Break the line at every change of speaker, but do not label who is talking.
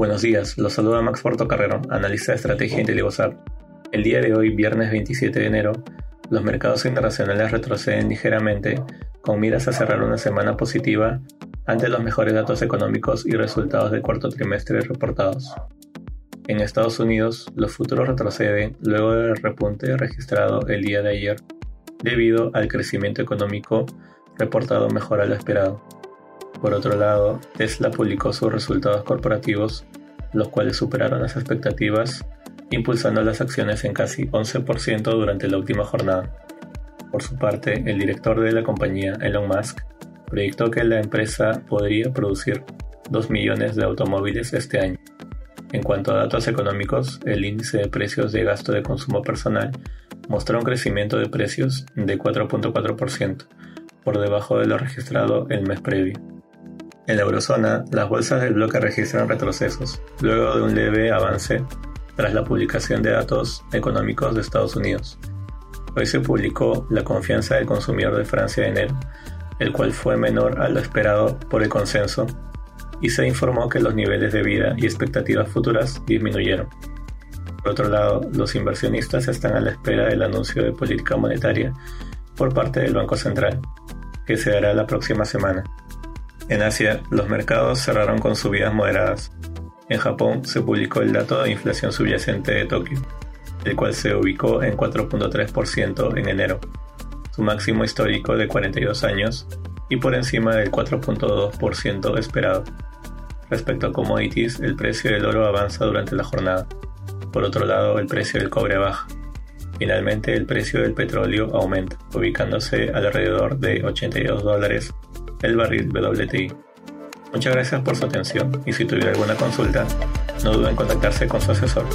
Buenos días, los saluda Max Portocarrero, analista de estrategia Intelibosar. El día de hoy, viernes 27 de enero, los mercados internacionales retroceden ligeramente con miras a cerrar una semana positiva ante los mejores datos económicos y resultados del cuarto trimestre reportados. En Estados Unidos, los futuros retroceden luego del repunte registrado el día de ayer debido al crecimiento económico reportado mejor a lo esperado. Por otro lado, Tesla publicó sus resultados corporativos, los cuales superaron las expectativas, impulsando las acciones en casi 11% durante la última jornada. Por su parte, el director de la compañía, Elon Musk, proyectó que la empresa podría producir 2 millones de automóviles este año. En cuanto a datos económicos, el índice de precios de gasto de consumo personal mostró un crecimiento de precios de 4.4%, por debajo de lo registrado el mes previo. En la eurozona, las bolsas del bloque registran retrocesos, luego de un leve avance tras la publicación de datos económicos de Estados Unidos. Hoy se publicó la confianza del consumidor de Francia de enero, el cual fue menor a lo esperado por el consenso, y se informó que los niveles de vida y expectativas futuras disminuyeron. Por otro lado, los inversionistas están a la espera del anuncio de política monetaria por parte del Banco Central, que se dará la próxima semana. En Asia, los mercados cerraron con subidas moderadas. En Japón se publicó el dato de inflación subyacente de Tokio, el cual se ubicó en 4.3% en enero, su máximo histórico de 42 años y por encima del 4.2% esperado. Respecto a commodities, el precio del oro avanza durante la jornada. Por otro lado, el precio del cobre baja. Finalmente, el precio del petróleo aumenta, ubicándose alrededor de 82 dólares el barril WTI. Muchas gracias por su atención y si tuviera alguna consulta, no duden en contactarse con su asesor.